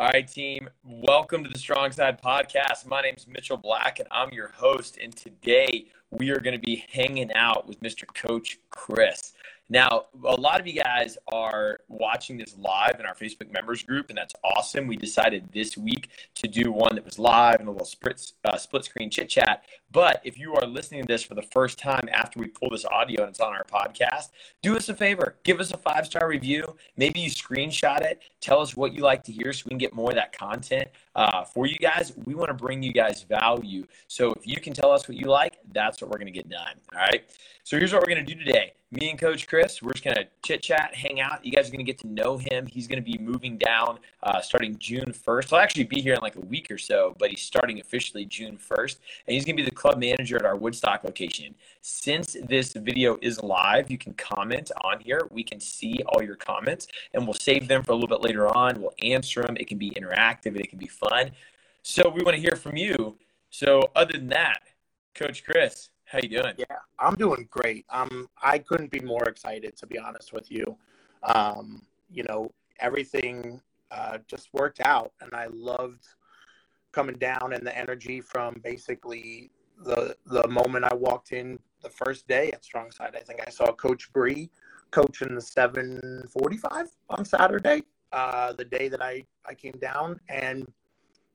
All right, team. Welcome to the Strong Side Podcast. My name is Mitchell Black, and I'm your host. And today we are going to be hanging out with Mr. Coach Chris. Now, a lot of you guys are watching this live in our Facebook members group, and that's awesome. We decided this week to do one that was live and a little split, uh, split screen chit chat. But if you are listening to this for the first time after we pull this audio and it's on our podcast, do us a favor. Give us a five star review. Maybe you screenshot it. Tell us what you like to hear so we can get more of that content uh, for you guys. We want to bring you guys value. So if you can tell us what you like, that's what we're going to get done. All right. So here's what we're going to do today me and Coach Chris, we're just going to chit chat, hang out. You guys are going to get to know him. He's going to be moving down uh, starting June 1st. He'll actually be here in like a week or so, but he's starting officially June 1st. And he's going to be the club manager at our Woodstock location. Since this video is live, you can comment on here. We can see all your comments and we'll save them for a little bit later on. We'll answer them. It can be interactive, it can be fun. So we want to hear from you. So, other than that, Coach Chris, how you doing? Yeah, I'm doing great. Um, I couldn't be more excited to be honest with you. Um, you know, everything uh, just worked out, and I loved coming down and the energy from basically the the moment I walked in the first day at Strongside. I think I saw Coach Bree coaching the 7:45 on Saturday, uh, the day that I I came down, and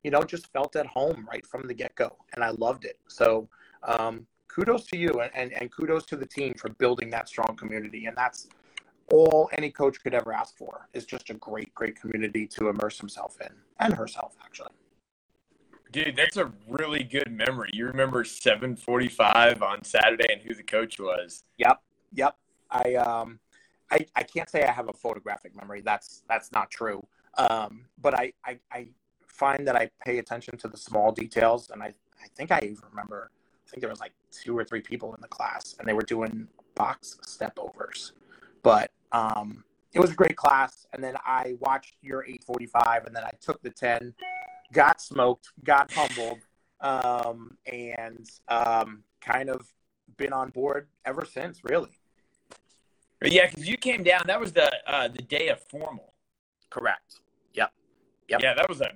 you know just felt at home right from the get go, and I loved it. So. Um, kudos to you and, and, and kudos to the team for building that strong community. And that's all any coach could ever ask for is just a great, great community to immerse himself in and herself, actually. Dude, that's a really good memory. You remember 7:45 on Saturday and who the coach was. Yep, yep. I um, I, I can't say I have a photographic memory. That's that's not true. Um, but I, I I find that I pay attention to the small details, and I I think I even remember I think there was like two or three people in the class, and they were doing box step overs. But um, it was a great class. And then I watched your 845, and then I took the 10, got smoked, got humbled, um, and um, kind of been on board ever since, really. Yeah, because you came down. That was the uh, the day of formal. Correct. Yep. Yep. Yeah, that was a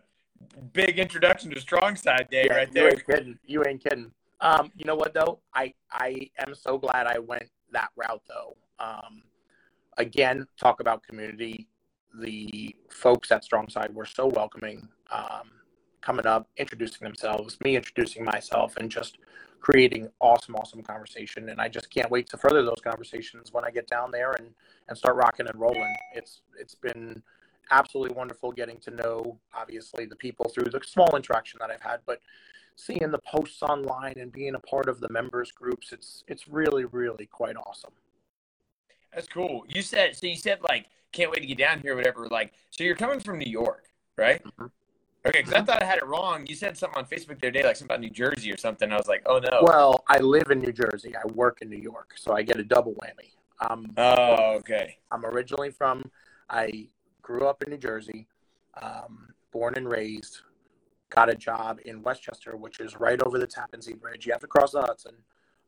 big introduction to Strong Side Day yeah, right there. You ain't kidding. You ain't kidding. Um, you know what though? I I am so glad I went that route though. Um, again, talk about community. The folks at Strongside were so welcoming, um, coming up, introducing themselves, me introducing myself, and just creating awesome, awesome conversation. And I just can't wait to further those conversations when I get down there and and start rocking and rolling. It's it's been absolutely wonderful getting to know obviously the people through the small interaction that I've had, but seeing the posts online and being a part of the members groups it's it's really really quite awesome. That's cool. You said so you said like can't wait to get down here whatever like so you're coming from new york right? Mm-hmm. okay because i thought i had it wrong. You said something on facebook the other day like something about new jersey or something. I was like oh no. Well i live in new jersey. I work in new york so i get a double whammy. Um, oh okay. I'm originally from i grew up in new jersey um, born and raised got a job in Westchester, which is right over the Tappan Zee Bridge. You have to cross the Hudson,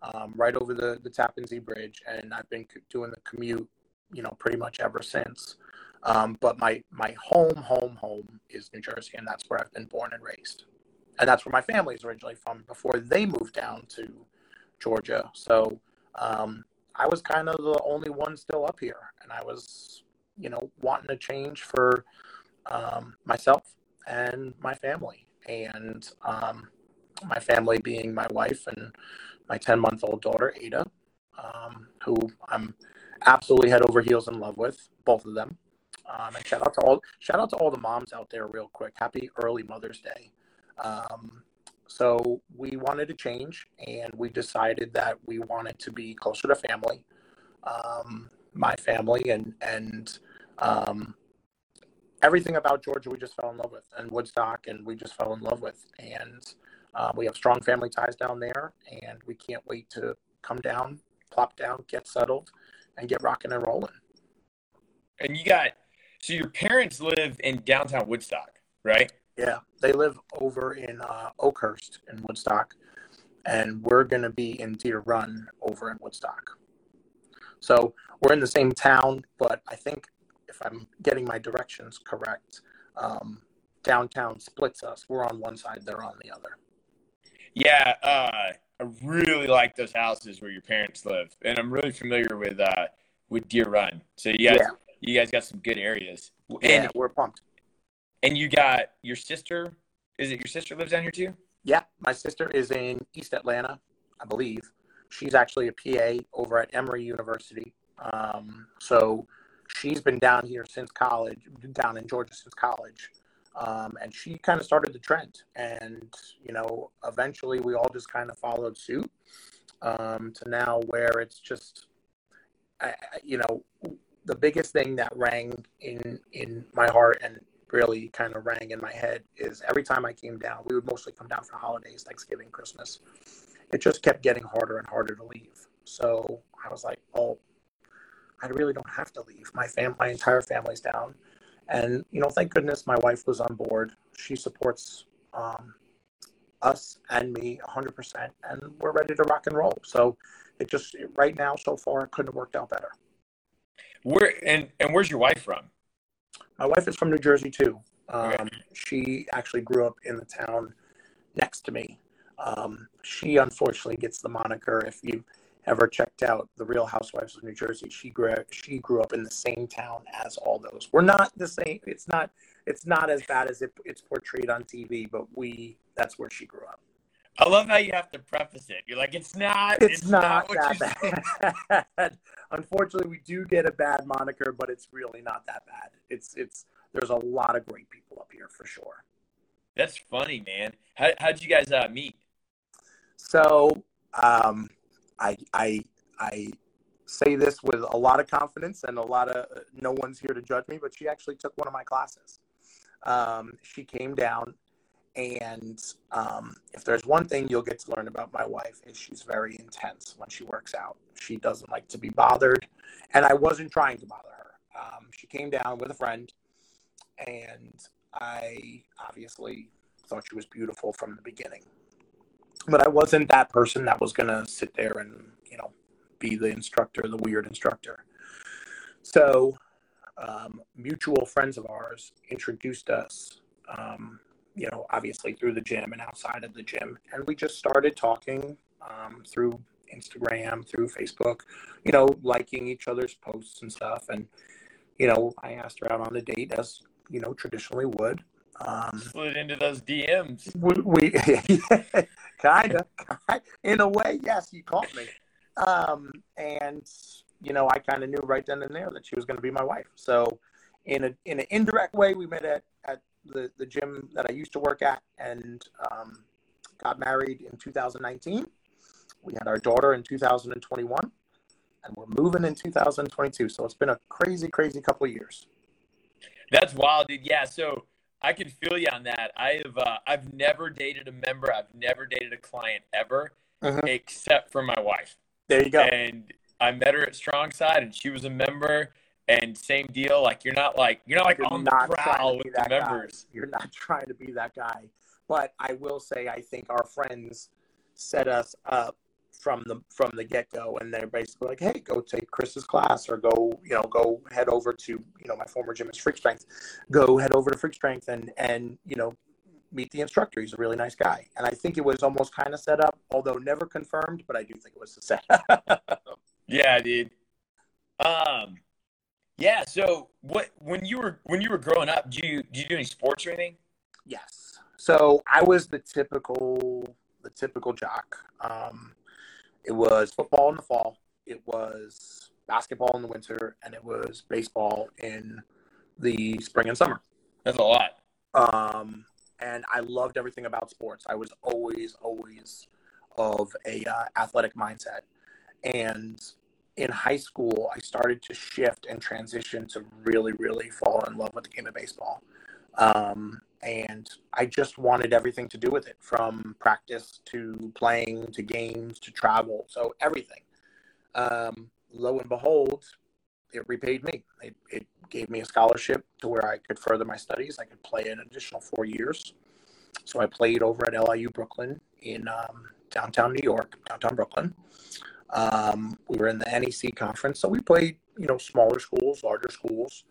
um, right over the, the Tappan Zee Bridge. And I've been doing the commute, you know, pretty much ever since. Um, but my, my home, home, home is New Jersey, and that's where I've been born and raised. And that's where my family is originally from before they moved down to Georgia. So um, I was kind of the only one still up here. And I was, you know, wanting to change for um, myself and my family and um, my family being my wife and my 10 month old daughter, Ada, um, who I'm absolutely head over heels in love with, both of them. Um, and shout out to all shout out to all the moms out there, real quick. Happy early Mother's Day. Um, so we wanted to change, and we decided that we wanted to be closer to family, um, my family, and and um, everything about Georgia we just fell in love with, and Woodstock, and we just fell in love with. And uh, we have strong family ties down there, and we can't wait to come down, plop down, get settled, and get rocking and rolling. And you got so your parents live in downtown Woodstock, right? Yeah, they live over in uh, Oakhurst in Woodstock, and we're going to be in Deer Run over in Woodstock. So we're in the same town, but I think if I'm getting my directions correct, um, downtown splits us. We're on one side, they're on the other. Yeah, uh, I really like those houses where your parents live, and I'm really familiar with uh, with Deer Run. So you guys, Yeah. you guys got some good areas. Yeah, And we're pumped. and you got your sister. Is it your sister lives down here too? Yeah, my sister is in East Atlanta, I believe. She's actually a PA over at Emory University. Um, so she's been down here since college, down in Georgia since college. Um, and she kind of started the trend. And, you know, eventually we all just kind of followed suit um, to now where it's just, I, you know, the biggest thing that rang in in my heart and really kind of rang in my head is every time I came down, we would mostly come down for holidays, Thanksgiving, Christmas. It just kept getting harder and harder to leave. So I was like, oh, I really don't have to leave. My fam, my entire family's down, and you know, thank goodness my wife was on board. She supports um, us and me 100%, and we're ready to rock and roll. So it just right now, so far, it couldn't have worked out better. Where and and where's your wife from? My wife is from New Jersey too. Um, Okay. She actually grew up in the town next to me. Um, she unfortunately gets the moniker. If you ever checked out the Real Housewives of New Jersey, she grew she grew up in the same town as all those. We're not the same. It's not it's not as bad as it, it's portrayed on TV, but we that's where she grew up. I love how you have to preface it. You're like, it's not. It's, not, what you that said." bad. Unfortunately, we do get a bad moniker, but it's really not that bad. It's it's there's a lot of great people up here for sure. That's funny, man. How how'd you guys uh, meet? So um, I I I say this with a lot of confidence and a lot of no one's here to judge me, but she actually took one of my classes. Um, she came down, and um, if there's one thing you'll get to learn about my wife is she's very intense when she works out. She doesn't like to be bothered, and I wasn't trying to bother her. Um, she came down with a friend, and I obviously thought she was beautiful from the beginning but I wasn't that person that was gonna sit there and you know be the instructor, the weird instructor. So, um, mutual friends of ours introduced us, um, you know, obviously through the gym and outside of the gym, and we just started talking um, through Instagram, through Facebook, you know, liking each other's posts and stuff. And you know, I asked her out on a date as you know traditionally would. Um, Slid into those DMs. we, we kind of in a way yes you caught me. Um and you know i kind of knew right then and there that she was going to be my wife. So in a in an indirect way we met at at the the gym that i used to work at and um got married in 2019 we had our daughter in 2021 and we're moving in 2022 so it's been a crazy crazy couple of years. That's wild, dude. Yeah, so I can feel you on that. I have uh, I've never dated a member. I've never dated a client ever, Mhm. except for my wife. there you go And I met her at Strong Side, and she was a member. And same deal. Like you're not like you're not like You're on not the prowl with the that guy. members. You're not trying to be that guy. But I will say, I think our friends set us up from the from the get go, and they're basically like, "Hey, go take Chris's class, or go, you know, go head over to, you know, my former gym is Freak Strength. Go head over to Freak Strength, and and you know, meet the instructor. He's a really nice guy. And I think it was almost kind of set up, although never confirmed. But I do think it was set. Yeah, dude. Um, yeah. So what when you were when you were growing up, do you did you do any sports or anything? Yes. So I was the typical the typical jock. Um, it was football in the fall. It was basketball in the winter, and it was baseball in the spring and summer. That's a lot. Um, and I loved everything about sports. I was always, always of a uh, athletic mindset. And in high school, I started to shift and transition to really, really fall in love with the game of baseball. Um, and I just wanted everything to do with it, from practice to playing to games to travel, so everything. Um, lo and behold, it repaid me. It, it gave me a scholarship to where I could further my studies. I could play an additional four years. So I played over at LIU Brooklyn in um, downtown New York, downtown Brooklyn. Um, we were in the NEC conference, so we played, you know, smaller schools, larger schools.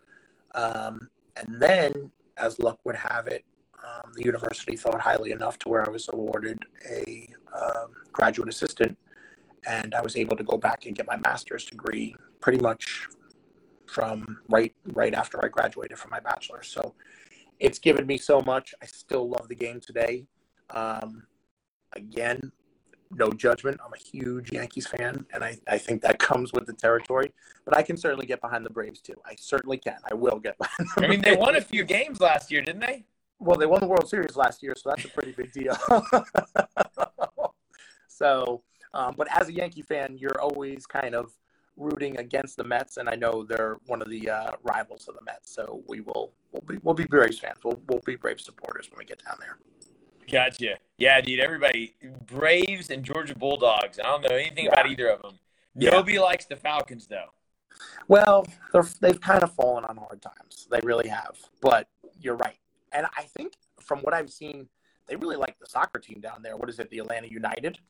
Um, and then, as luck would have it, um, the university thought highly enough to where I was awarded a um, graduate assistant, and I was able to go back and get my master's degree pretty much from right right after I graduated from my bachelor's. So it's given me so much. I still love the game today. Um, again, no judgment. I'm a huge Yankees fan, and I, I think that comes with the territory. But I can certainly get behind the Braves too. I certainly can. I will get behind. I mean, they won a few games last year, didn't they? Well, they won the World Series last year, so that's a pretty big deal. so, um, but as a Yankee fan, you're always kind of rooting against the Mets, and I know they're one of the uh, rivals of the Mets. So we will we'll be we'll be Braves fans. We'll we'll be Braves supporters when we get down there. Gotcha. Yeah, dude. Everybody, Braves and Georgia Bulldogs. I don't know anything yeah. about either of them. Yeah. Nobody likes the Falcons, though. Well, they're, they've kind of fallen on hard times. They really have. But you're right. And I think from what I've seen, they really like the soccer team down there. What is it, the Atlanta United?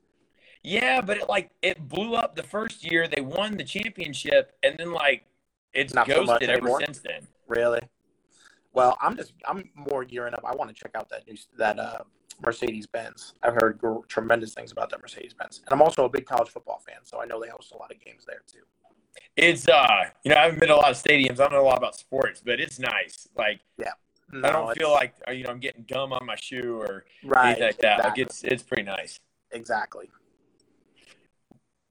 Yeah, but it like it blew up the first year. They won the championship, and then like it's Not ghosted so ever since then. Really? Well, I'm just I'm more gearing up. I want to check out that new that uh, Mercedes Benz. I've heard gr- tremendous things about that Mercedes Benz, and I'm also a big college football fan, so I know they host a lot of games there too. It's uh, you know, I haven't been to a lot of stadiums. I don't know a lot about sports, but it's nice. Like, yeah, no, I don't feel like uh, you know I'm getting gum on my shoe or right, anything like that. Exactly. Like it's it's pretty nice. Exactly.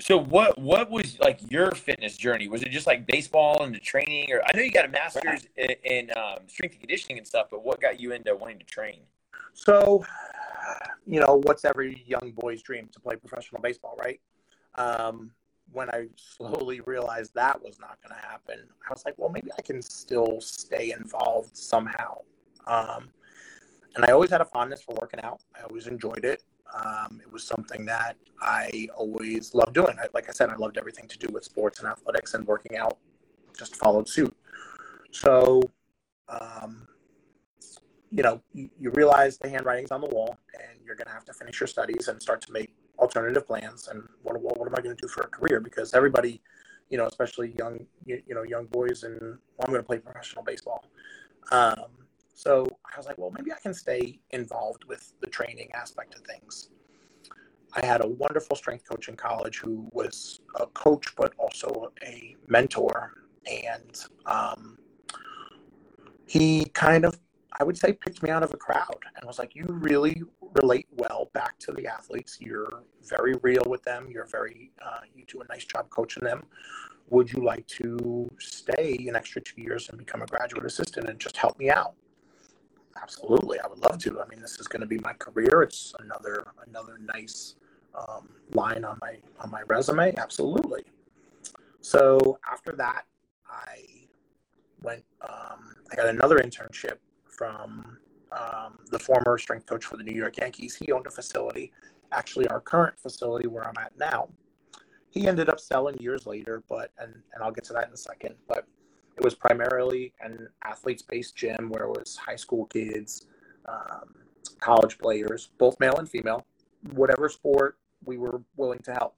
So what what was like your fitness journey? Was it just like baseball and the training, or I know you got a master's in, in um, strength and conditioning and stuff, but what got you into wanting to train? So, you know, what's every young boy's dream to play professional baseball, right? Um, when I slowly realized that was not going to happen, I was like, well, maybe I can still stay involved somehow. Um, and I always had a fondness for working out. I always enjoyed it. Um, it was something that I always loved doing. I, like I said, I loved everything to do with sports and athletics, and working out just followed suit. So, um, you know, you, realize the handwriting's on the wall and you're going to have to finish your studies and start to make alternative plans. And what, what, what am I going to do for a career? Because everybody, you know, especially young, you, you know, young boys and well, I'm going to play professional baseball. Um, so I was like, well, maybe I can stay involved with the training aspect of things. I had a wonderful strength coach in college who was a coach, but also a mentor. And um, he kind of I would say picked me out of a crowd and was like, you really relate well back to the athletes. You're very real with them. You're very, uh, you do a nice job coaching them. Would you like to stay an extra two years and become a graduate assistant and just help me out? Absolutely, I would love to. I mean, this is going to be my career. It's another another nice um, line on my on my resume. Absolutely. So after that, I went. Um, I got another internship from um, the former strength coach for the New York Yankees. He owned a facility, actually our current facility where I'm at now. He ended up selling years later, but and and I'll get to that in a second. But it was primarily an athletes-based gym where it was high school kids, um, college players, both male and female, whatever sport we were willing to help.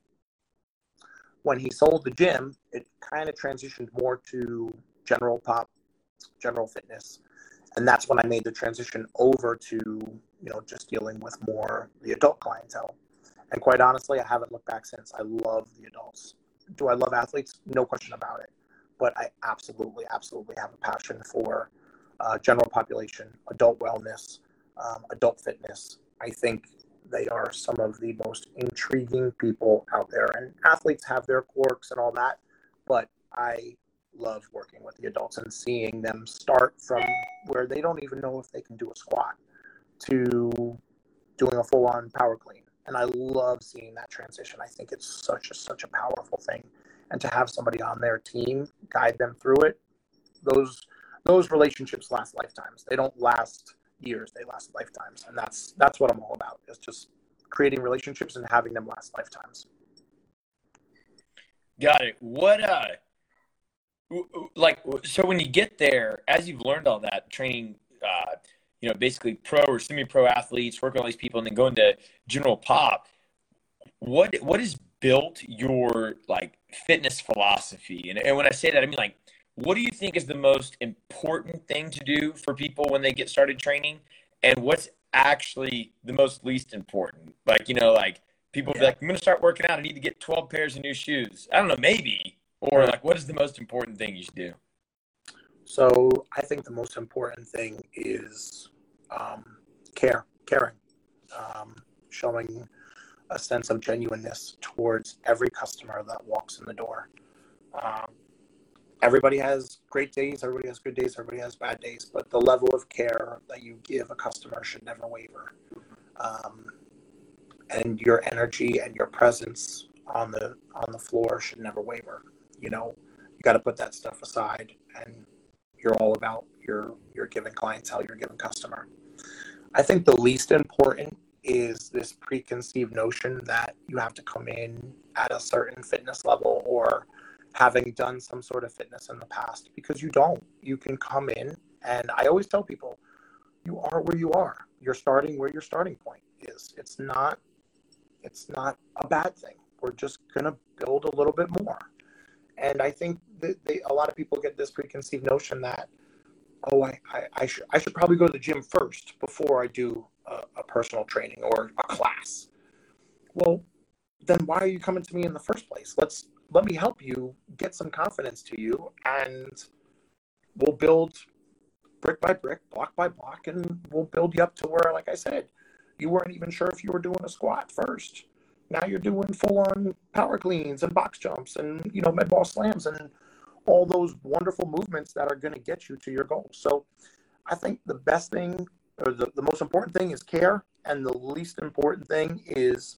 When he sold the gym, it kind of transitioned more to general pop, general fitness, and that's when I made the transition over to you know just dealing with more the adult clientele. And quite honestly, I haven't looked back since. I love the adults. Do I love athletes? No question about it. But I absolutely, absolutely have a passion for uh, general population, adult wellness, um, adult fitness. I think they are some of the most intriguing people out there. And athletes have their quirks and all that, but I love working with the adults and seeing them start from where they don't even know if they can do a squat to doing a full on power clean. And I love seeing that transition. I think it's such a such a powerful thing. And to have somebody on their team guide them through it, those those relationships last lifetimes. They don't last years, they last lifetimes. And that's that's what I'm all about. Is just creating relationships and having them last lifetimes. Got it. What uh like so when you get there as you've learned all that training uh, you know basically pro or semi-pro athletes working all these people and then going to general pop what what has built your like fitness philosophy and, and when i say that i mean like what do you think is the most important thing to do for people when they get started training and what's actually the most least important. Like, you know, like people yeah. be like, I'm going to start working out. I need to get 12 pairs of new shoes. I don't know, maybe. Or like, what is the most important thing you should do? So I think the most important thing is um, care, caring, um, showing a sense of genuineness towards every customer that walks in the door. Um, everybody has great days, everybody has good days, everybody has bad days, but the level of care that you give a customer should never waver. Um, and your energy and your presence on the on the floor should never waver. You know, you got to put that stuff aside, and you're all about your your given clientele, your given customer. I think the least important is this preconceived notion that you have to come in at a certain fitness level or having done some sort of fitness in the past because you don't. You can come in, and I always tell people, you are where you are. You're starting where your starting point is. It's not. It's not a bad thing. We're just gonna build a little bit more. And I think that they, a lot of people get this preconceived notion that, oh, I, I, I should I should probably go to the gym first before I do a, a personal training or a class. Well, then why are you coming to me in the first place? Let's let me help you get some confidence to you and we'll build brick by brick block by block and we'll build you up to where like i said you weren't even sure if you were doing a squat first now you're doing full on power cleans and box jumps and you know med ball slams and all those wonderful movements that are going to get you to your goal. So i think the best thing or the, the most important thing is care and the least important thing is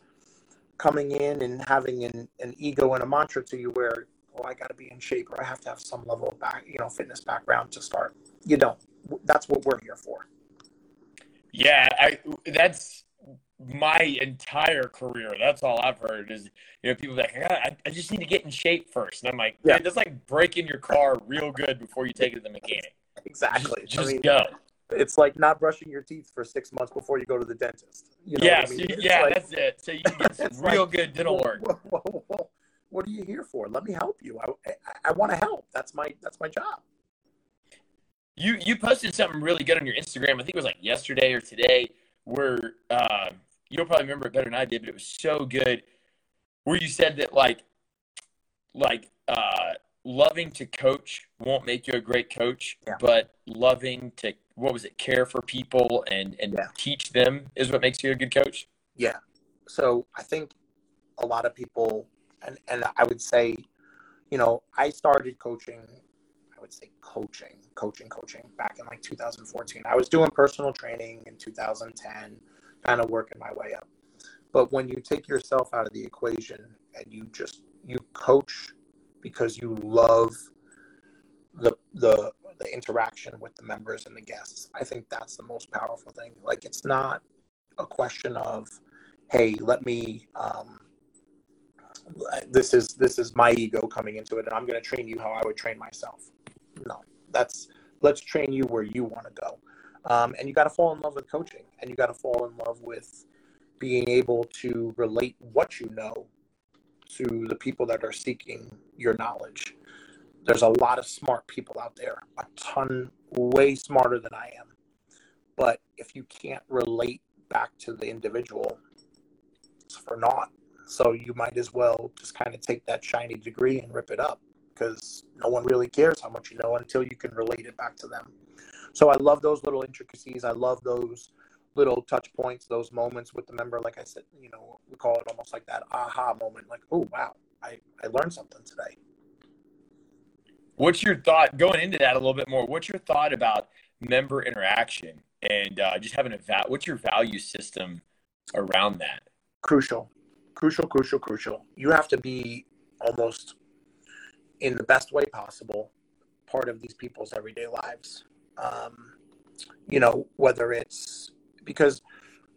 coming in and having an, an ego and a mantra to you where oh i got to be in shape or i have to have some level of back you know fitness background to start. You don't. That's what we're here for. Yeah I, that's my entire career that's all i've heard is you know people like I, I just need to get in shape first and i'm like yeah that's like breaking your car real good before you take it to the mechanic exactly just, just I mean, go it's like not brushing your teeth for six months before you go to the dentist. You know yeah, I mean? yeah, like, that's it. So you can get some real like, good dental work. what are you here for? Let me help you. I, I, I want to help. That's my that's my job. You you posted something really good on your Instagram. I think it was like yesterday or today, where uh, you'll probably remember it better than I did, but it was so good. Where you said that like like uh, loving to coach won't make you a great coach, yeah. but loving to what was it care for people and and yeah. teach them is what makes you a good coach yeah so i think a lot of people and and i would say you know i started coaching i would say coaching coaching coaching back in like 2014 i was doing personal training in 2010 kind of working my way up but when you take yourself out of the equation and you just you coach because you love the the the interaction with the members and the guests. I think that's the most powerful thing. Like it's not a question of, hey, let me. Um, this is this is my ego coming into it, and I'm going to train you how I would train myself. No, that's let's train you where you want to go, um, and you got to fall in love with coaching, and you got to fall in love with being able to relate what you know to the people that are seeking your knowledge there's a lot of smart people out there, a ton way smarter than I am. But if you can't relate back to the individual, it's for naught. So you might as well just kind of take that shiny degree and rip it up because no one really cares how much you know until you can relate it back to them. So I love those little intricacies. I love those little touch points, those moments with the member. Like I said, you know, we call it almost like that aha moment. Like, oh wow, I, I learned something today. What's your thought going into that a little bit more? What's your thought about member interaction and uh, just having a val- what's your value system around that? Crucial, crucial, crucial, crucial. You have to be almost in the best way possible part of these people's everyday lives. Um, you know, whether it's because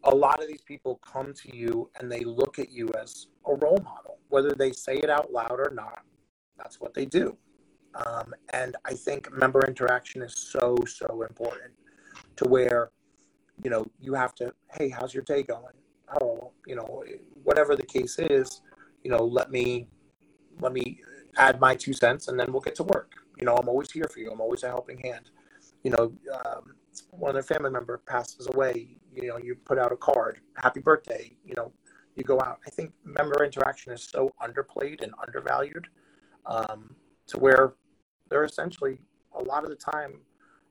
a lot of these people come to you and they look at you as a role model, whether they say it out loud or not. That's what they do. Um, and I think member interaction is so, so important to where, you know, you have to, hey, how's your day going? Oh, you know, whatever the case is, you know, let me, let me add my two cents and then we'll get to work. You know, I'm always here for you. I'm always a helping hand. You know, um, one of their family member passes away, you know, you put out a card, happy birthday, you know, you go out. I think member interaction is so underplayed and undervalued um, to where they're essentially a lot of the time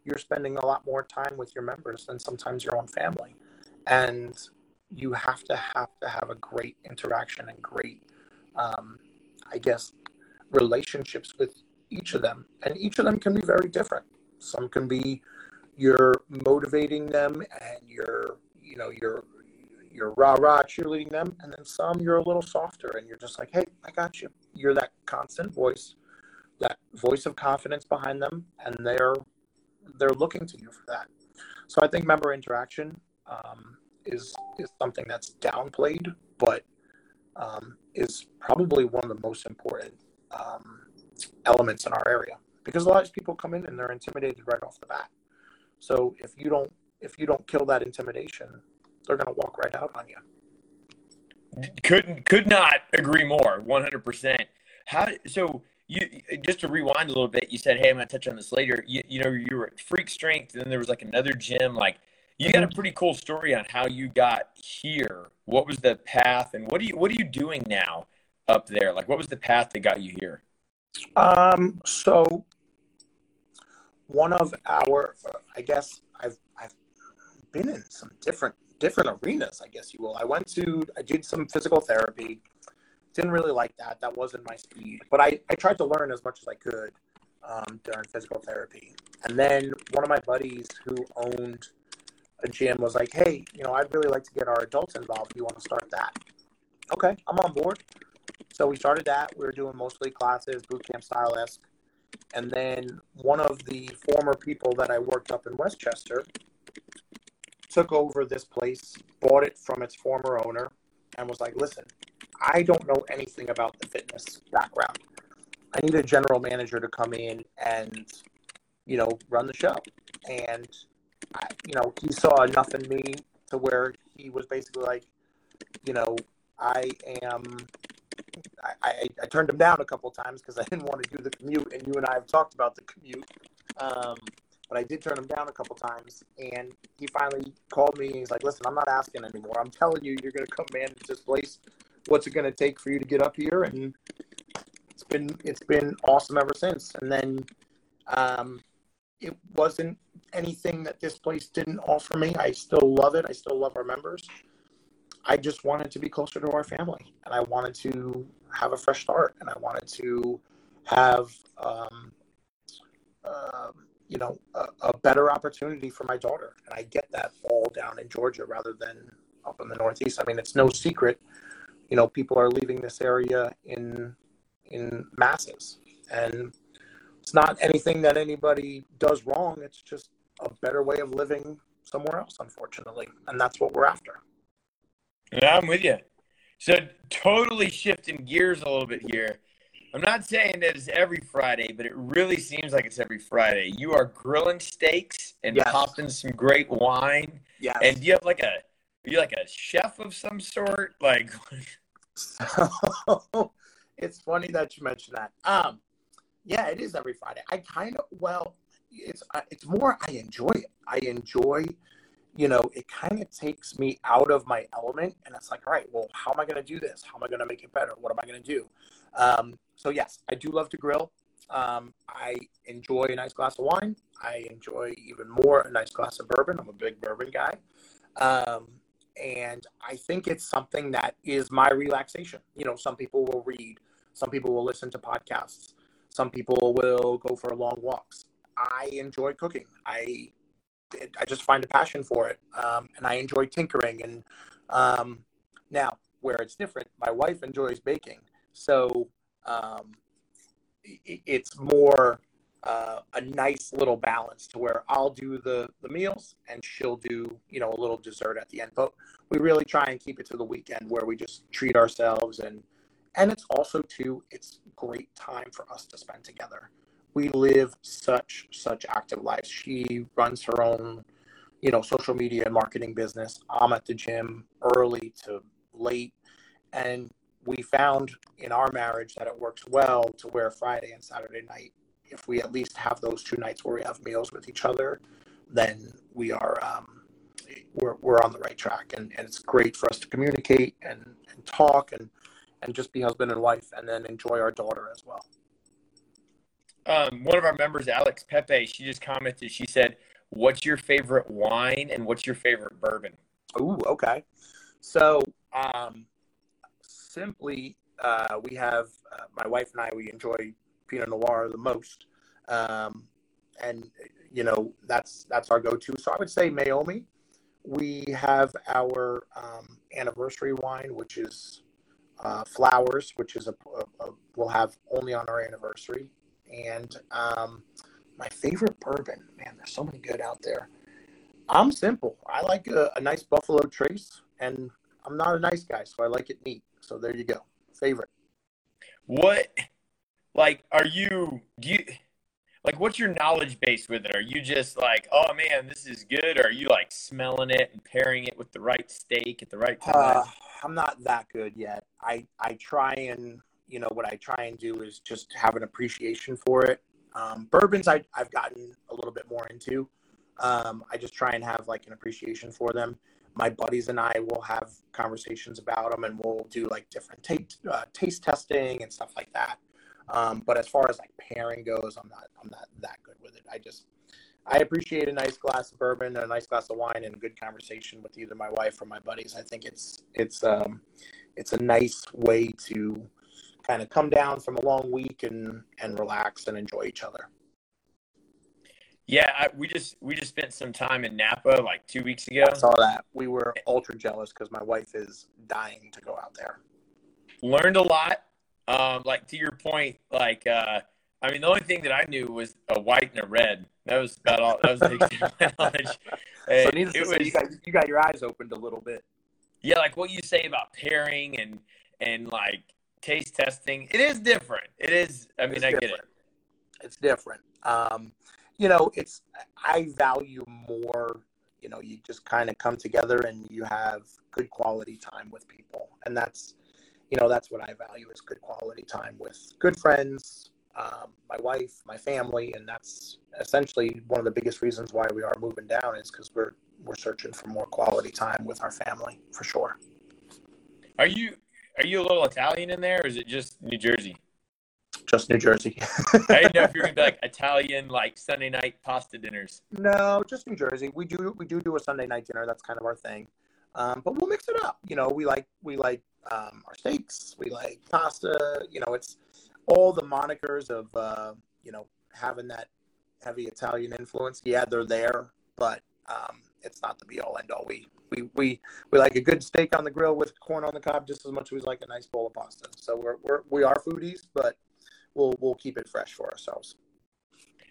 you're spending a lot more time with your members than sometimes your own family. And you have to have to have a great interaction and great, um, I guess, relationships with each of them. And each of them can be very different. Some can be you're motivating them and you're, you know, you're you're rah rah cheerleading them, and then some you're a little softer and you're just like, hey, I got you. You're that constant voice, that voice of confidence behind them, and they're they're looking to you for that. So I think member interaction um, is is something that's downplayed, but um, is probably one of the most important um, elements in our area because a lot of people come in and they're intimidated right off the bat. So if you don't if you don't kill that intimidation, they're going to walk right out on you. Couldn't could not agree more. One hundred percent. How so? You just to rewind a little bit. You said, "Hey, I'm going to touch on this later." You, you know, you were at Freak Strength, and then there was like another gym. Like, you got a pretty cool story on how you got here. What was the path, and what are you what are you doing now up there? Like, what was the path that got you here? Um. So one of our, I guess I've I've been in some different different arenas, I guess you will. I went to, I did some physical therapy. Didn't really like that. That wasn't my speed. But I, I tried to learn as much as I could um, during physical therapy. And then one of my buddies who owned a gym was like, hey, you know, I'd really like to get our adults involved. You want to start that? Okay, I'm on board. So we started that. We were doing mostly classes, boot camp style esque. And then one of the former people that I worked up in Westchester took over this place, bought it from its former owner, and was like, listen, I don't know anything about the fitness background. I need a general manager to come in and, you know, run the show. And, I, you know, he saw enough in me to where he was basically like, you know, I am. I, I, I turned him down a couple times because I didn't want to do the commute, and you and I have talked about the commute. Um, but I did turn him down a couple times. And he finally called me and he's like, listen, I'm not asking anymore. I'm telling you, you're going to come manage this place. What's it going to take for you to get up here? And it's been, it's been awesome ever since. And then, um, it wasn't anything that this place didn't offer me. I still love it. I still love our members. I just wanted to be closer to our family and I wanted to have a fresh start and I wanted to have, um, uh, you know a, a, better opportunity for my daughter. And i get that all down in georgia rather than up in the northeast. I mean it's no secret you know people are leaving this area in in masses. And it's not anything that anybody does wrong. It's just a better way of living somewhere else unfortunately. And that's what we're after yeah i'm with you so totally shifting gears a little bit here I'm not saying that it's every Friday, but it really seems like it's every Friday. You are grilling steaks and yes. popping some great wine. Yeah. And do you have like a are you like a chef of some sort? Like so, it's funny that you mentioned that. Um yeah, it is every Friday. I kind of well, it's uh, it's more I enjoy it. I enjoy you know, it kind of takes me out of my element and it's like, all right, well, how am I going to do this? How am I going to make it better? What am I going to do? Um, so yes, I do love to grill. Um, I enjoy a nice glass of wine. I enjoy even more a nice glass of bourbon. I'm a big bourbon guy. Um, and I think it's something that is my relaxation. You know, some people will read, some people will listen to podcasts, some people will go for long walks. I enjoy cooking. I I just find a passion for it, um, and I enjoy tinkering. And um, now, where it's different, my wife enjoys baking, so um, it's more uh, a nice little balance to where I'll do the the meals and she'll do you know a little dessert at the end. But we really try and keep it to the weekend where we just treat ourselves and and it's also too it's great time for us to spend together. We live such such active lives. She runs her own you know social media and marketing business. I'm at the gym early to late and we found in our marriage that it works well to where Friday and Saturday night, if we at least have those two nights where we have meals with each other, then we are um, we're, we're on the right track and, and it's great for us to communicate and, and talk and and just be husband and wife and then enjoy our daughter as well um, one of our members alex pepe she just commented she said what's your favorite wine and what's your favorite bourbon? Ooh, okay. So um, simply uh, we have uh, my wife and i we enjoy pinot noir the most um, and you know that's that's our go-to. So i would say Meiomi. We have our um, anniversary wine, which is uh, flowers, which is a, a, a, we'll have only on our anniversary. And um, my favorite bourbon, man, there's so many good out there. I'm simple. I like a, a, nice Buffalo Trace, and I'm not a nice guy, so I like it neat. So there you go. Favorite. What, like, are you? Do you? like what's your knowledge base with it are you just like oh man this is good or are you like smelling it and pairing it with the right steak at the right time uh, i'm not that good yet i i try and you know what i try and do is just have an appreciation for it um, bourbons I, i've gotten a little bit more into um, i just try and have like an appreciation for them my buddies and i will have conversations about them and we'll do like different taste, uh, taste testing and stuff like that um, but as far as like pairing goes, I'm not I'm not that good with it. I just I appreciate a nice glass of bourbon, a nice glass of wine, and a good conversation with either my wife or my buddies. I think it's it's um it's a nice way to kind of come down from a long week and and relax and enjoy each other. Yeah, I, we just we just spent some time in Napa like two weeks ago. I saw that. We were ultra jealous because my wife is dying to go out there. Learned a lot. Um, like to your point, like uh, I mean, the only thing that I knew was a white and a red. That was about all. That was the knowledge. so needless to say, you got, you got your eyes opened a little bit. Yeah, like what you say about pairing and and like taste testing. It is different. It is. I mean, I get it. It's different. Um, you know, it's I value more. You know, you just kind of come together and you have good quality time with people, and that's you know that's what i value is good quality time with good friends um, my wife my family and that's essentially one of the biggest reasons why we are moving down is because we're we're searching for more quality time with our family for sure are you are you a little italian in there or is it just new jersey just New Jersey. I didn't know if you're gonna be like Italian, like Sunday night pasta dinners. No, just New Jersey. We do we do do a Sunday night dinner. That's kind of our thing. Um, but we'll mix it up. You know, we like we like um, our steaks. We like pasta. You know, it's all the monikers of uh, you know having that heavy Italian influence. Yeah, they're there, but um, it's not the be all end all. We we we we like a good steak on the grill with corn on the cob just as much as we like a nice bowl of pasta. So we're, we're we are foodies, but we'll we'll keep it fresh for ourselves.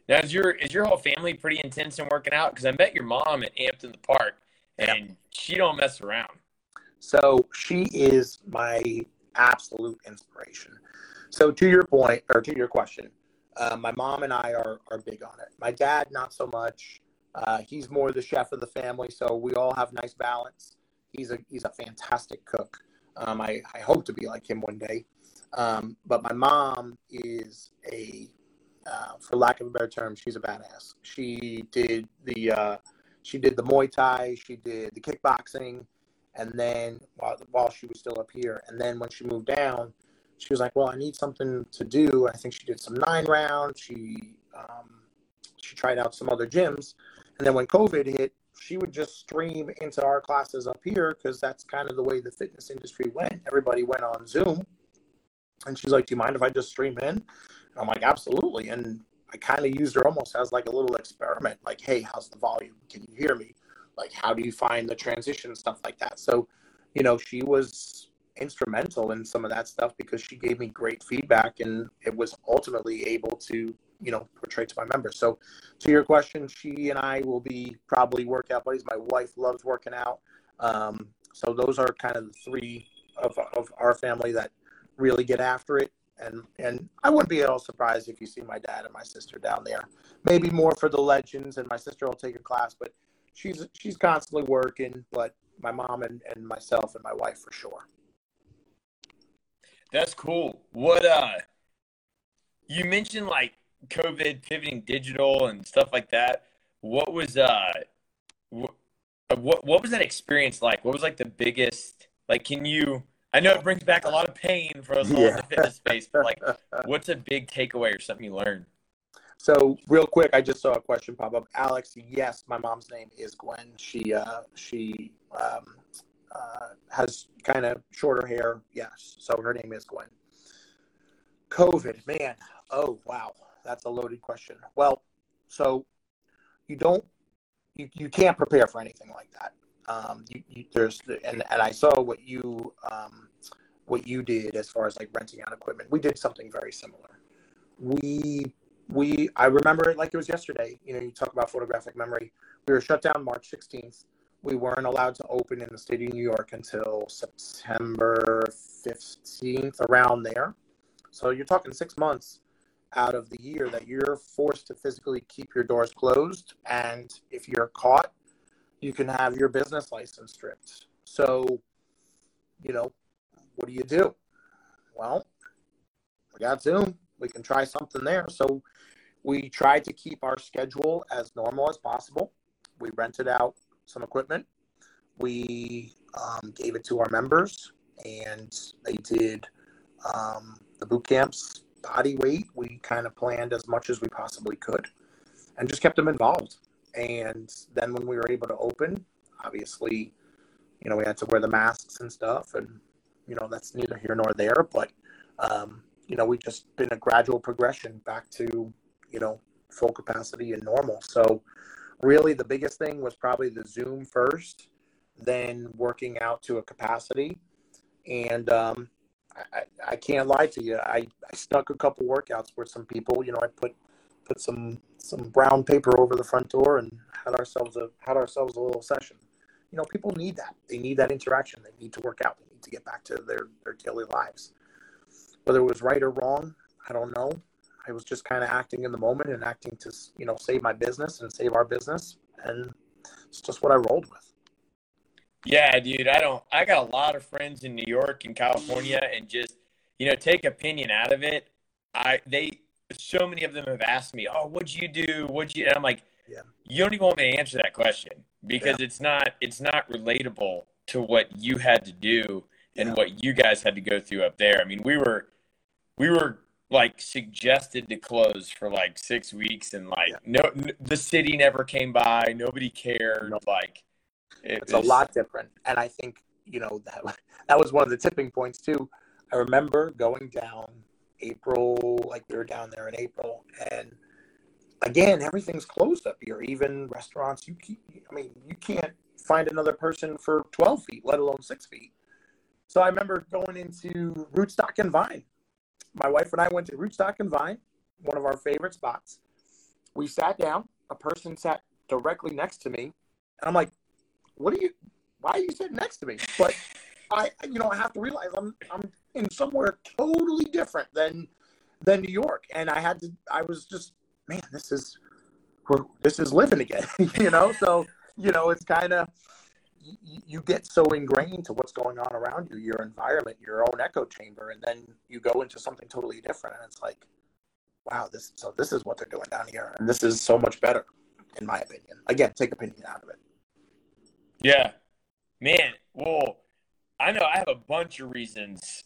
Now, is your is your whole family pretty intense in working out? Because I met your mom at Ampton the Park, and yep. she don't mess around. So she is my absolute inspiration. So to your point, or to your question, uh, my mom and I are are big on it. My dad, not so much. Uh, he's more the chef of the family, so we all have nice balance. He's a he's a fantastic cook. Um, I, I hope to be like him one day. Um, but my mom is a, uh, for lack of a better term, she's a badass. She did the uh, she did the Muay Thai, she did the kickboxing, and then while while she was still up here, and then when she moved down, she was like, "Well, I need something to do." I think she did some nine rounds. She um, she tried out some other gyms, and then when COVID hit, she would just stream into our classes up here because that's kind of the way the fitness industry went. Everybody went on Zoom, and she's like, "Do you mind if I just stream in?" And I'm like, "Absolutely." And I kind of used her almost as like a little experiment, like, "Hey, how's the volume? Can you hear me?" like how do you find the transition stuff like that so you know she was instrumental in some of that stuff because she gave me great feedback and it was ultimately able to you know portray to my members so to your question she and i will be probably workout buddies my wife loves working out um, so those are kind of the three of, of our family that really get after it and and I wouldn't be at all surprised if you see my dad and my sister down there. Maybe more for the legends, and my sister will take a class, but she's she's constantly working, but my mom and, and myself and my wife for sure. That's cool. What uh you mentioned like COVID pivoting digital and stuff like that. what was uh, what, what what was that experience like? What was like the biggest? Like, can you? I know it brings back a lot of pain for us all in the fitness space, but like, what's a big takeaway or something you learned? So real quick, I just saw a question pop up. Alex, yes, my mom's name is Gwen. She uh, she um, uh, has kind of shorter hair. Yes, so her name is Gwen. COVID, man. Oh wow, that's a loaded question. Well, so you don't you, you can't prepare for anything like that. Um, you, you, there's and, and I saw what you um, what you did as far as like renting out equipment. We did something very similar. We we I remember it like it was yesterday. You know, you talk about photographic memory. We were shut down March 16th. We weren't allowed to open in the state of New York until September 15th, around there. So you're talking six months out of the year that you're forced to physically keep your doors closed. And if you're caught, you can have your business license stripped. So, you know, what do you do? Well, we got Zoom. We can try something there. So we tried to keep our schedule as normal as possible. We rented out some equipment. We um, gave it to our members, and they did um, the boot camps body weight. We kind of planned as much as we possibly could, and just kept them involved. And then when we were able to open, obviously, you know, we had to wear the masks and stuff, and you know that's neither here nor there. But um, you know, we've just been a gradual progression back to you know full capacity and normal. So really, the biggest thing was probably the Zoom first, then working out to a capacity, and um, I, I can't lie to you. I, I stuck a couple workouts with some people. You know, I put put some some brown paper over the front door and had ourselves a had ourselves a little session. You know, people need that. They need that interaction. They need to work out. They need to get back to their their daily lives. Whether it was right or wrong, I don't know. I was just kind of acting in the moment and acting to you know save my business and save our business, and it's just what I rolled with. Yeah, dude, I don't. I got a lot of friends in New York and California, and just you know, take opinion out of it. I they so many of them have asked me, "Oh, what'd you do? What'd you?" And I'm like, yeah. "You don't even want me to answer that question because yeah. it's not it's not relatable to what you had to do and yeah. what you guys had to go through up there. I mean, we were we were like suggested to close for like six weeks, and like no, the city never came by. Nobody cared. Like it it's was... a lot different. And I think, you know, that, that was one of the tipping points too. I remember going down April, like we were down there in April, and again, everything's closed up here. Even restaurants, you keep, I mean, you can't find another person for 12 feet, let alone six feet. So I remember going into Rootstock and Vine. My wife and I went to Rootstock and Vine, one of our favorite spots. We sat down. A person sat directly next to me, and I'm like, what are you? Why are you sitting next to me? But I, you know, I have to realize I'm I'm in somewhere totally different than than New York, and I had to. I was just, man, this is this is living again, you know. So you know, it's kind of you get so ingrained to what's going on around you, your environment, your own echo chamber, and then you go into something totally different, and it's like, wow, this so this is what they're doing down here, and this is so much better, in my opinion. Again, take opinion out of it. Yeah, man. Well, I know I have a bunch of reasons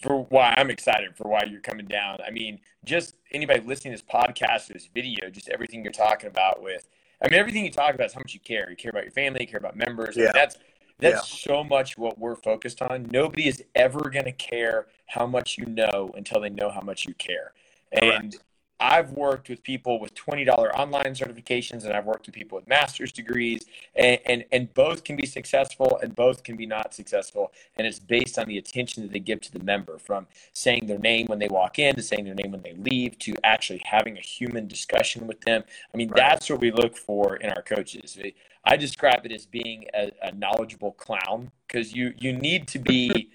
for why I'm excited for why you're coming down. I mean, just anybody listening to this podcast, or this video, just everything you're talking about with. I mean, everything you talk about is how much you care. You care about your family, you care about members. Yeah. I mean, that's that's yeah. so much what we're focused on. Nobody is ever going to care how much you know until they know how much you care. And Correct. I've worked with people with $20 online certifications and I've worked with people with master's degrees and, and, and both can be successful and both can be not successful. And it's based on the attention that they give to the member from saying their name when they walk in to saying their name when they leave to actually having a human discussion with them. I mean, right. that's what we look for in our coaches. I describe it as being a, a knowledgeable clown because you, you need to be,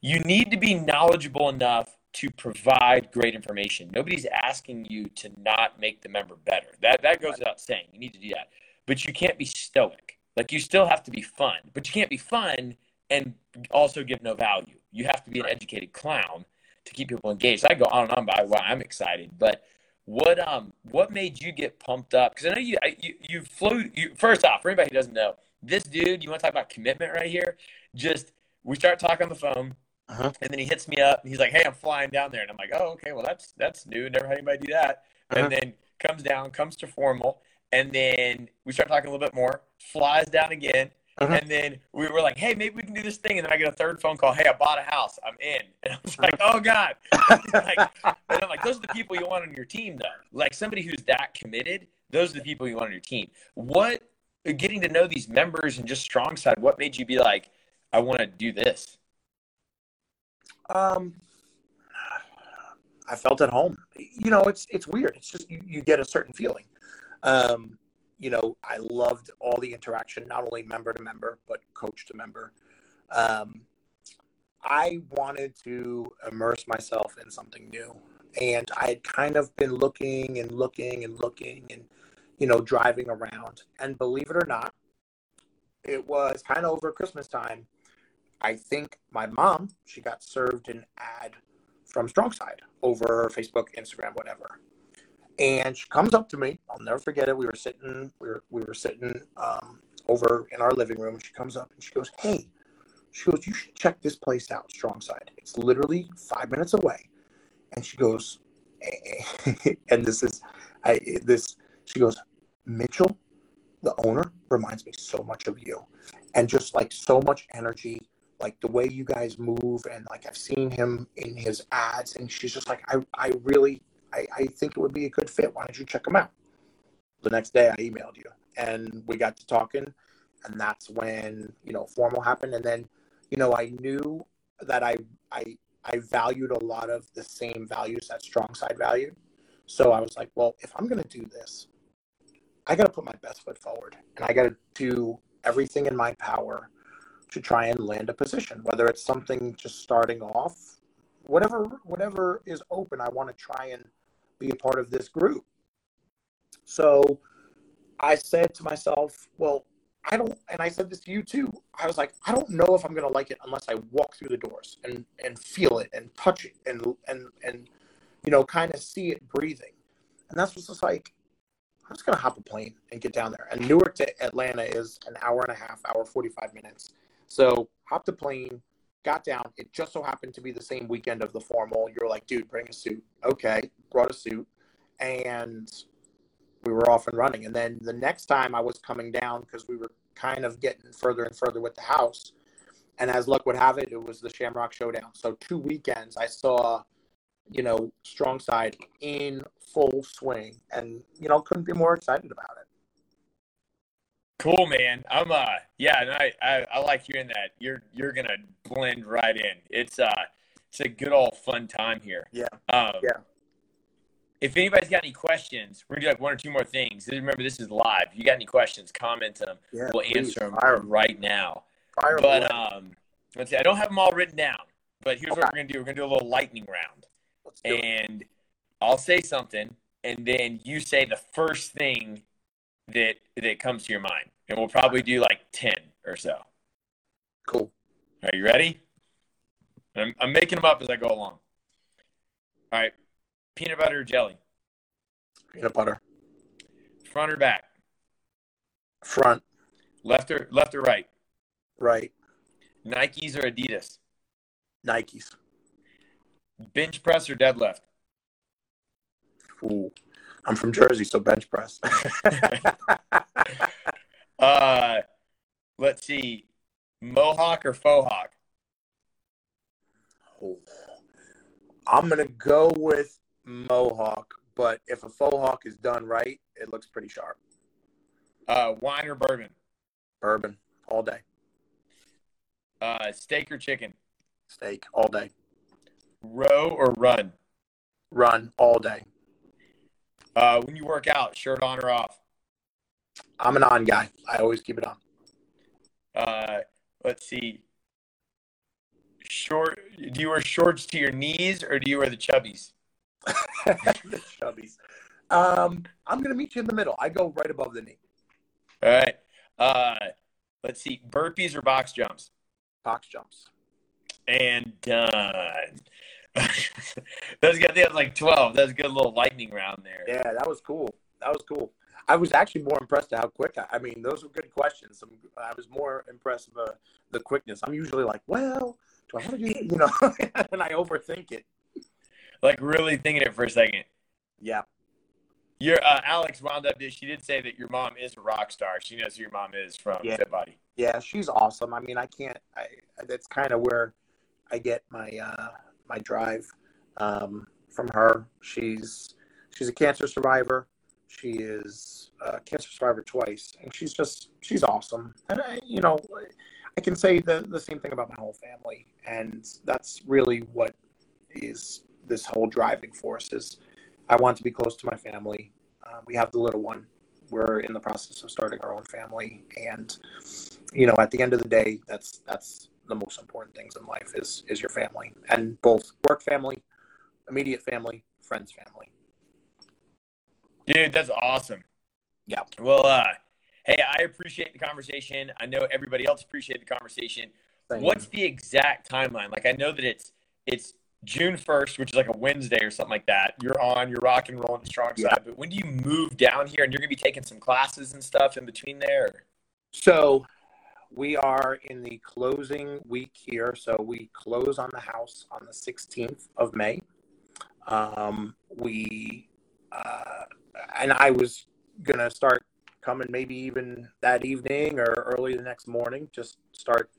you need to be knowledgeable enough to provide great information. Nobody's asking you to not make the member better. That that goes without saying. You need to do that. But you can't be stoic. Like you still have to be fun, but you can't be fun and also give no value. You have to be an educated clown to keep people engaged. I go on and on about why I'm excited, but What um what made you get pumped up? Because I know you you you flew. You, first off, for anybody who doesn't know, this dude, you want to talk about commitment right here? Just we start talking on the phone, uh-huh. and then he hits me up. And he's like, "Hey, I'm flying down there," and I'm like, "Oh, okay. Well, that's that's new. Never had anybody do that." Uh-huh. And then comes down, comes to formal, and then we start talking a little bit more. Flies down again, uh-huh. And then we were like, hey, maybe we can do this thing. And then I get a third phone call. Hey, I bought a house. I'm in. And I was like, oh, God. like, and I'm like, those are the people you want on your team, though. Like somebody who's that committed, those are the people you want on your team. What, getting to know these members and just strong side, what made you be like, I want to do this? Um, I felt at home. You know, it's it's weird. It's just you, you get a certain feeling. Um, you know, I loved all the interaction, not only member to member, but coach to member. Um, I wanted to immerse myself in something new. And I had kind of been looking and looking and looking and, you know, driving around. And believe it or not, it was kind of over Christmas time. I think my mom, she got served an ad from Strongside over Facebook, Instagram, whatever and she comes up to me. I'll never forget it. We were sitting, we were, we were sitting um, over in our living room. She comes up and she goes, "Hey," she goes, "You should check this place out, Strong Side. It's literally five minutes away." And she goes, and this is, I this. She goes, Mitchell, the owner, reminds me so much of you, and just like so much energy. Like the way you guys move, and like I've seen him in his ads, and she's just like, I, I really I, I think it would be a good fit. Why don't you check him out? The next day, I emailed you, and we got to talking, and that's when you know formal happened. And then, you know, I knew that I I I valued a lot of the same values that Strong Side valued. So I was like, well, if I'm to do this, I got to put my best foot forward, and I got to do everything in my power to try and land a position, whether it's something just starting off, whatever whatever is open. I want to try and be a part of this group. So I said to myself, well, I don't, and I said this to you too. I was like, I don't know if I'm going to like it unless I walk through the doors and, and feel it and touch it and, and, and, you know, kind of see it breathing. And that's what's just like, I'm just going to hop a plane and get down there. And Newark to Atlanta is an hour and a half, hour, 45 minutes. So hopped a plane, got down. It just so happened to be the same weekend of the formal. You're like, dude, bring a suit. Okay, brought a suit, and we were off and running. And then the next time I was coming down because we were kind of getting further and further with the house. And as luck would have it, it was the Shamrock Showdown. So two weekends I saw, you know, Strong Side in full swing, and you know, couldn't be more excited about it. Cool, man. I'm uh yeah, and I, I, I like hearing that. You're you're gonna blend right in. It's uh it's a good old fun time here. Yeah. Um, yeah. If anybody's got any questions, we're gonna do like one or two more things. Remember, this is live. If you got any questions, comment them. Yeah, we'll please, answer them fire. right now. Fire but um, let's see. I don't have them all written down, but here's okay. what we're gonna do. We're gonna do a little lightning round, and it. I'll say something, and then you say the first thing that that comes to your mind, and we'll probably do like ten or so. Cool. Are you ready? I'm, I'm making them up as I go along. All right. Peanut butter or jelly? Peanut butter. Front or back? Front. Left or left or right? Right. Nikes or Adidas? Nikes. Bench press or deadlift? Ooh. I'm from Jersey, so bench press. uh, let's see, Mohawk or faux hawk? Oh, I'm gonna go with Mohawk, but if a faux hawk is done right, it looks pretty sharp. Uh, wine or bourbon? Bourbon all day. Uh, steak or chicken? Steak all day. Row or run? Run all day. Uh, when you work out, shirt on or off? I'm an on guy. I always keep it on. Uh, let's see. Short. Do you wear shorts to your knees or do you wear the chubbies? the chubbies. Um, I'm gonna meet you in the middle. I go right above the knee. All right. Uh, let's see. Burpees or box jumps? Box jumps. And done. That's good. I think that was like twelve. That was a good little lightning round there. Yeah, that was cool. That was cool. I was actually more impressed at how quick. I, I mean, those were good questions. I'm, I was more impressed with uh, the quickness. I'm usually like, well, do I want to do you know? and I overthink it. Like really thinking it for a second. Yeah. Your uh, Alex wound up. She did say that your mom is a rock star. She knows who your mom is from Yeah. Fit Body. Yeah, she's awesome. I mean, I can't. I that's kind of where I get my uh, my drive um, from her. She's she's a cancer survivor. She is a cancer survivor twice, and she's just she's awesome. And I, you know, I can say the the same thing about my whole family, and that's really what is this whole driving force. Is I want to be close to my family. Uh, we have the little one. We're in the process of starting our own family, and you know, at the end of the day, that's that's the most important things in life is is your family, and both work family, immediate family, friends family. Dude, that's awesome. Yeah. Well, uh, hey, I appreciate the conversation. I know everybody else appreciate the conversation. What's the exact timeline? Like, I know that it's it's June first, which is like a Wednesday or something like that. You're on, you're rock and rolling the strong Yeah. side. But when do you move down here, and you're gonna be taking some classes and stuff in between there? So we are in the closing week here. So we close on the house on the 16th of May. Um, we, uh, and I was going to start coming maybe even that evening or early the next morning, just start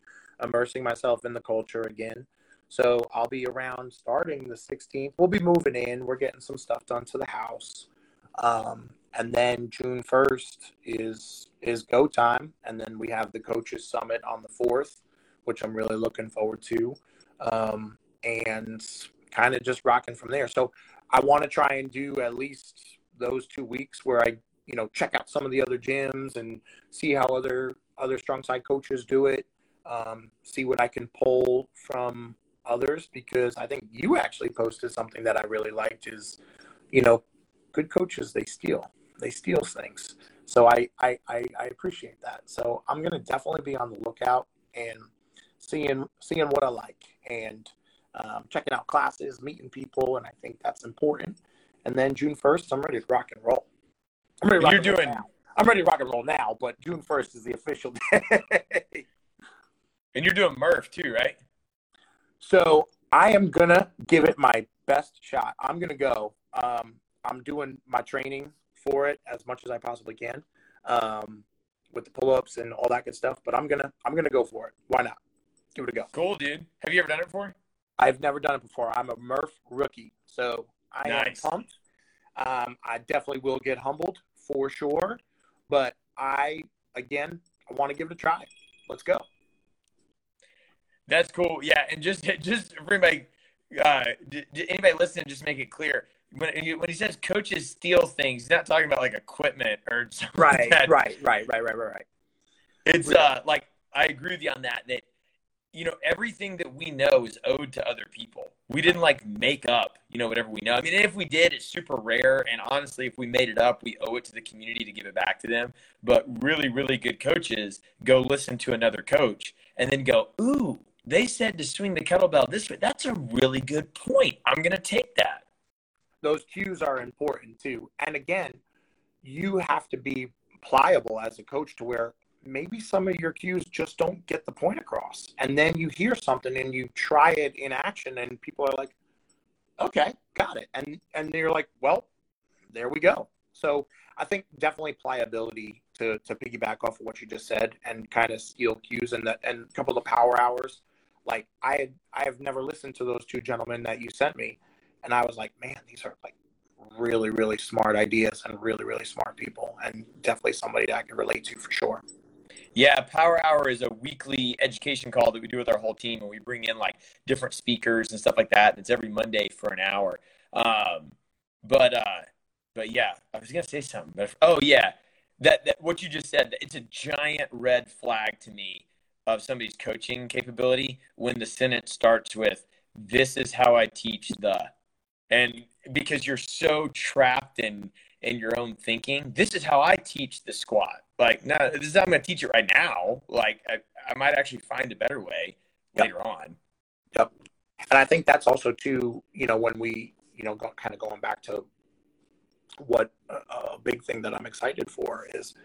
immersing myself in the culture again. So I'll be around starting the 16th. We'll be moving in. We're getting some stuff done to the house. Um, and then June 1st is is go time, and then we have the coaches summit on the 4th, which I'm really looking forward to, um, and kind of just rocking from there. So I want to try and do at least those two weeks where I you know check out some of the other gyms and see how other other strong side coaches do it, um, see what I can pull from others because I think you actually posted something that I really liked is you know good coaches they steal they steal things so I, I i i appreciate that so i'm gonna definitely be on the lookout and seeing seeing what i like and um, checking out classes meeting people and i think that's important and then june 1st i'm ready to rock and roll i'm ready to rock You're and roll doing- now. i'm ready to rock and roll now but june 1st is the official day And you're doing Murph too, right? So I am gonna give it my best shot. I'm gonna go. Um, I'm doing my training for it as much as I possibly can, um, with the pull-ups and all that good stuff. But I'm gonna I'm gonna go for it. Why not? Give it a go. Cool, dude. Have you ever done it before? I've never done it before. I'm a Murph rookie, so I Nice. am pumped. Um, I definitely will get humbled for sure, but I again I want to give it a try. Let's go. That's cool. Yeah, and just just for anybody, uh, d- anybody listening, just make it clear when he, when he says coaches steal things, he's not talking about like equipment or something like Right, that. right, right, right, right, right, right. It's uh like I agree with you on that. That you know everything that we know is owed to other people. We didn't like make up you know whatever we know. I mean, if we did, it's super rare. And honestly, if we made it up, we owe it to the community to give it back to them. But really, really good coaches go listen to another coach and then go, ooh, they said to swing the kettlebell this way. That's a really good point. I'm gonna take that. Those cues are important too. And again, you have to be pliable as a coach to where maybe some of your cues just don't get the point across. And then you hear something and you try it in action and people are like, okay, got it. And and you're like, well, there we go. So I think definitely pliability to, to piggyback off of what you just said and kind of steal cues and and a couple of power hours. Like I had I have never listened to those two gentlemen that you sent me and I was like, man, these are like really, really smart ideas and really, really smart people, and definitely somebody that I can relate to for sure. Yeah, Power Hour is a weekly education call that we do with our whole team, and we bring in like different speakers and stuff like that. And it's every Monday for an hour. Um, but uh, but yeah, I was gonna say something. But oh yeah, that that what you just said. It's a giant red flag to me of somebody's coaching capability when the sentence starts with "This is how I teach the," and because you're so trapped in in your own thinking. This is how I teach the squat. Like, no, this is how I'm going to teach it right now. Like, I, I might actually find a better way Yep. later on. yep and I think that's also too, you know, when we, you know, go, kind of going back to what a big thing that I'm excited for is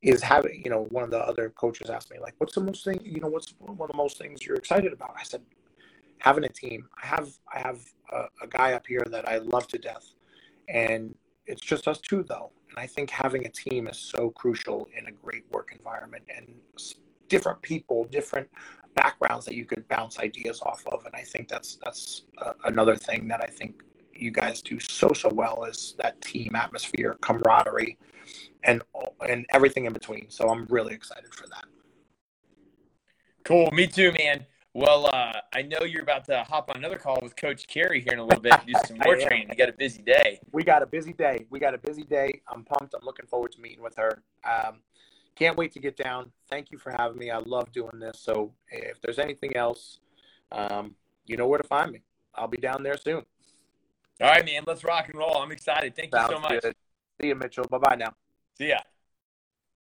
is having, you know, one of the other coaches asked me like, "What's the most thing, you know, what's one of the most things you're excited about?" I said, "Having a team. I have I have a, a guy up here that I love to death, and it's just us two though." And I think having a team is so crucial in a great work environment and different people, different backgrounds that you could bounce ideas off of. And I think that's that's uh, another thing that I think you guys do so so well is that team atmosphere, camaraderie, and and everything in between. So I'm really excited for that. Cool, me too, man. Well, uh, I know you're about to hop on another call with Coach Carey here in a little bit do some more training. You got a busy day. We got a busy day. We got a busy day. I'm pumped. I'm looking forward to meeting with her. Um, can't wait to get down. Thank you for having me. I love doing this. So if there's anything else, um, you know where to find me. I'll be down there soon. All right, man. Let's rock and roll. I'm excited. Thank Sounds you so much. Good. See you, Mitchell. Bye bye now. See ya.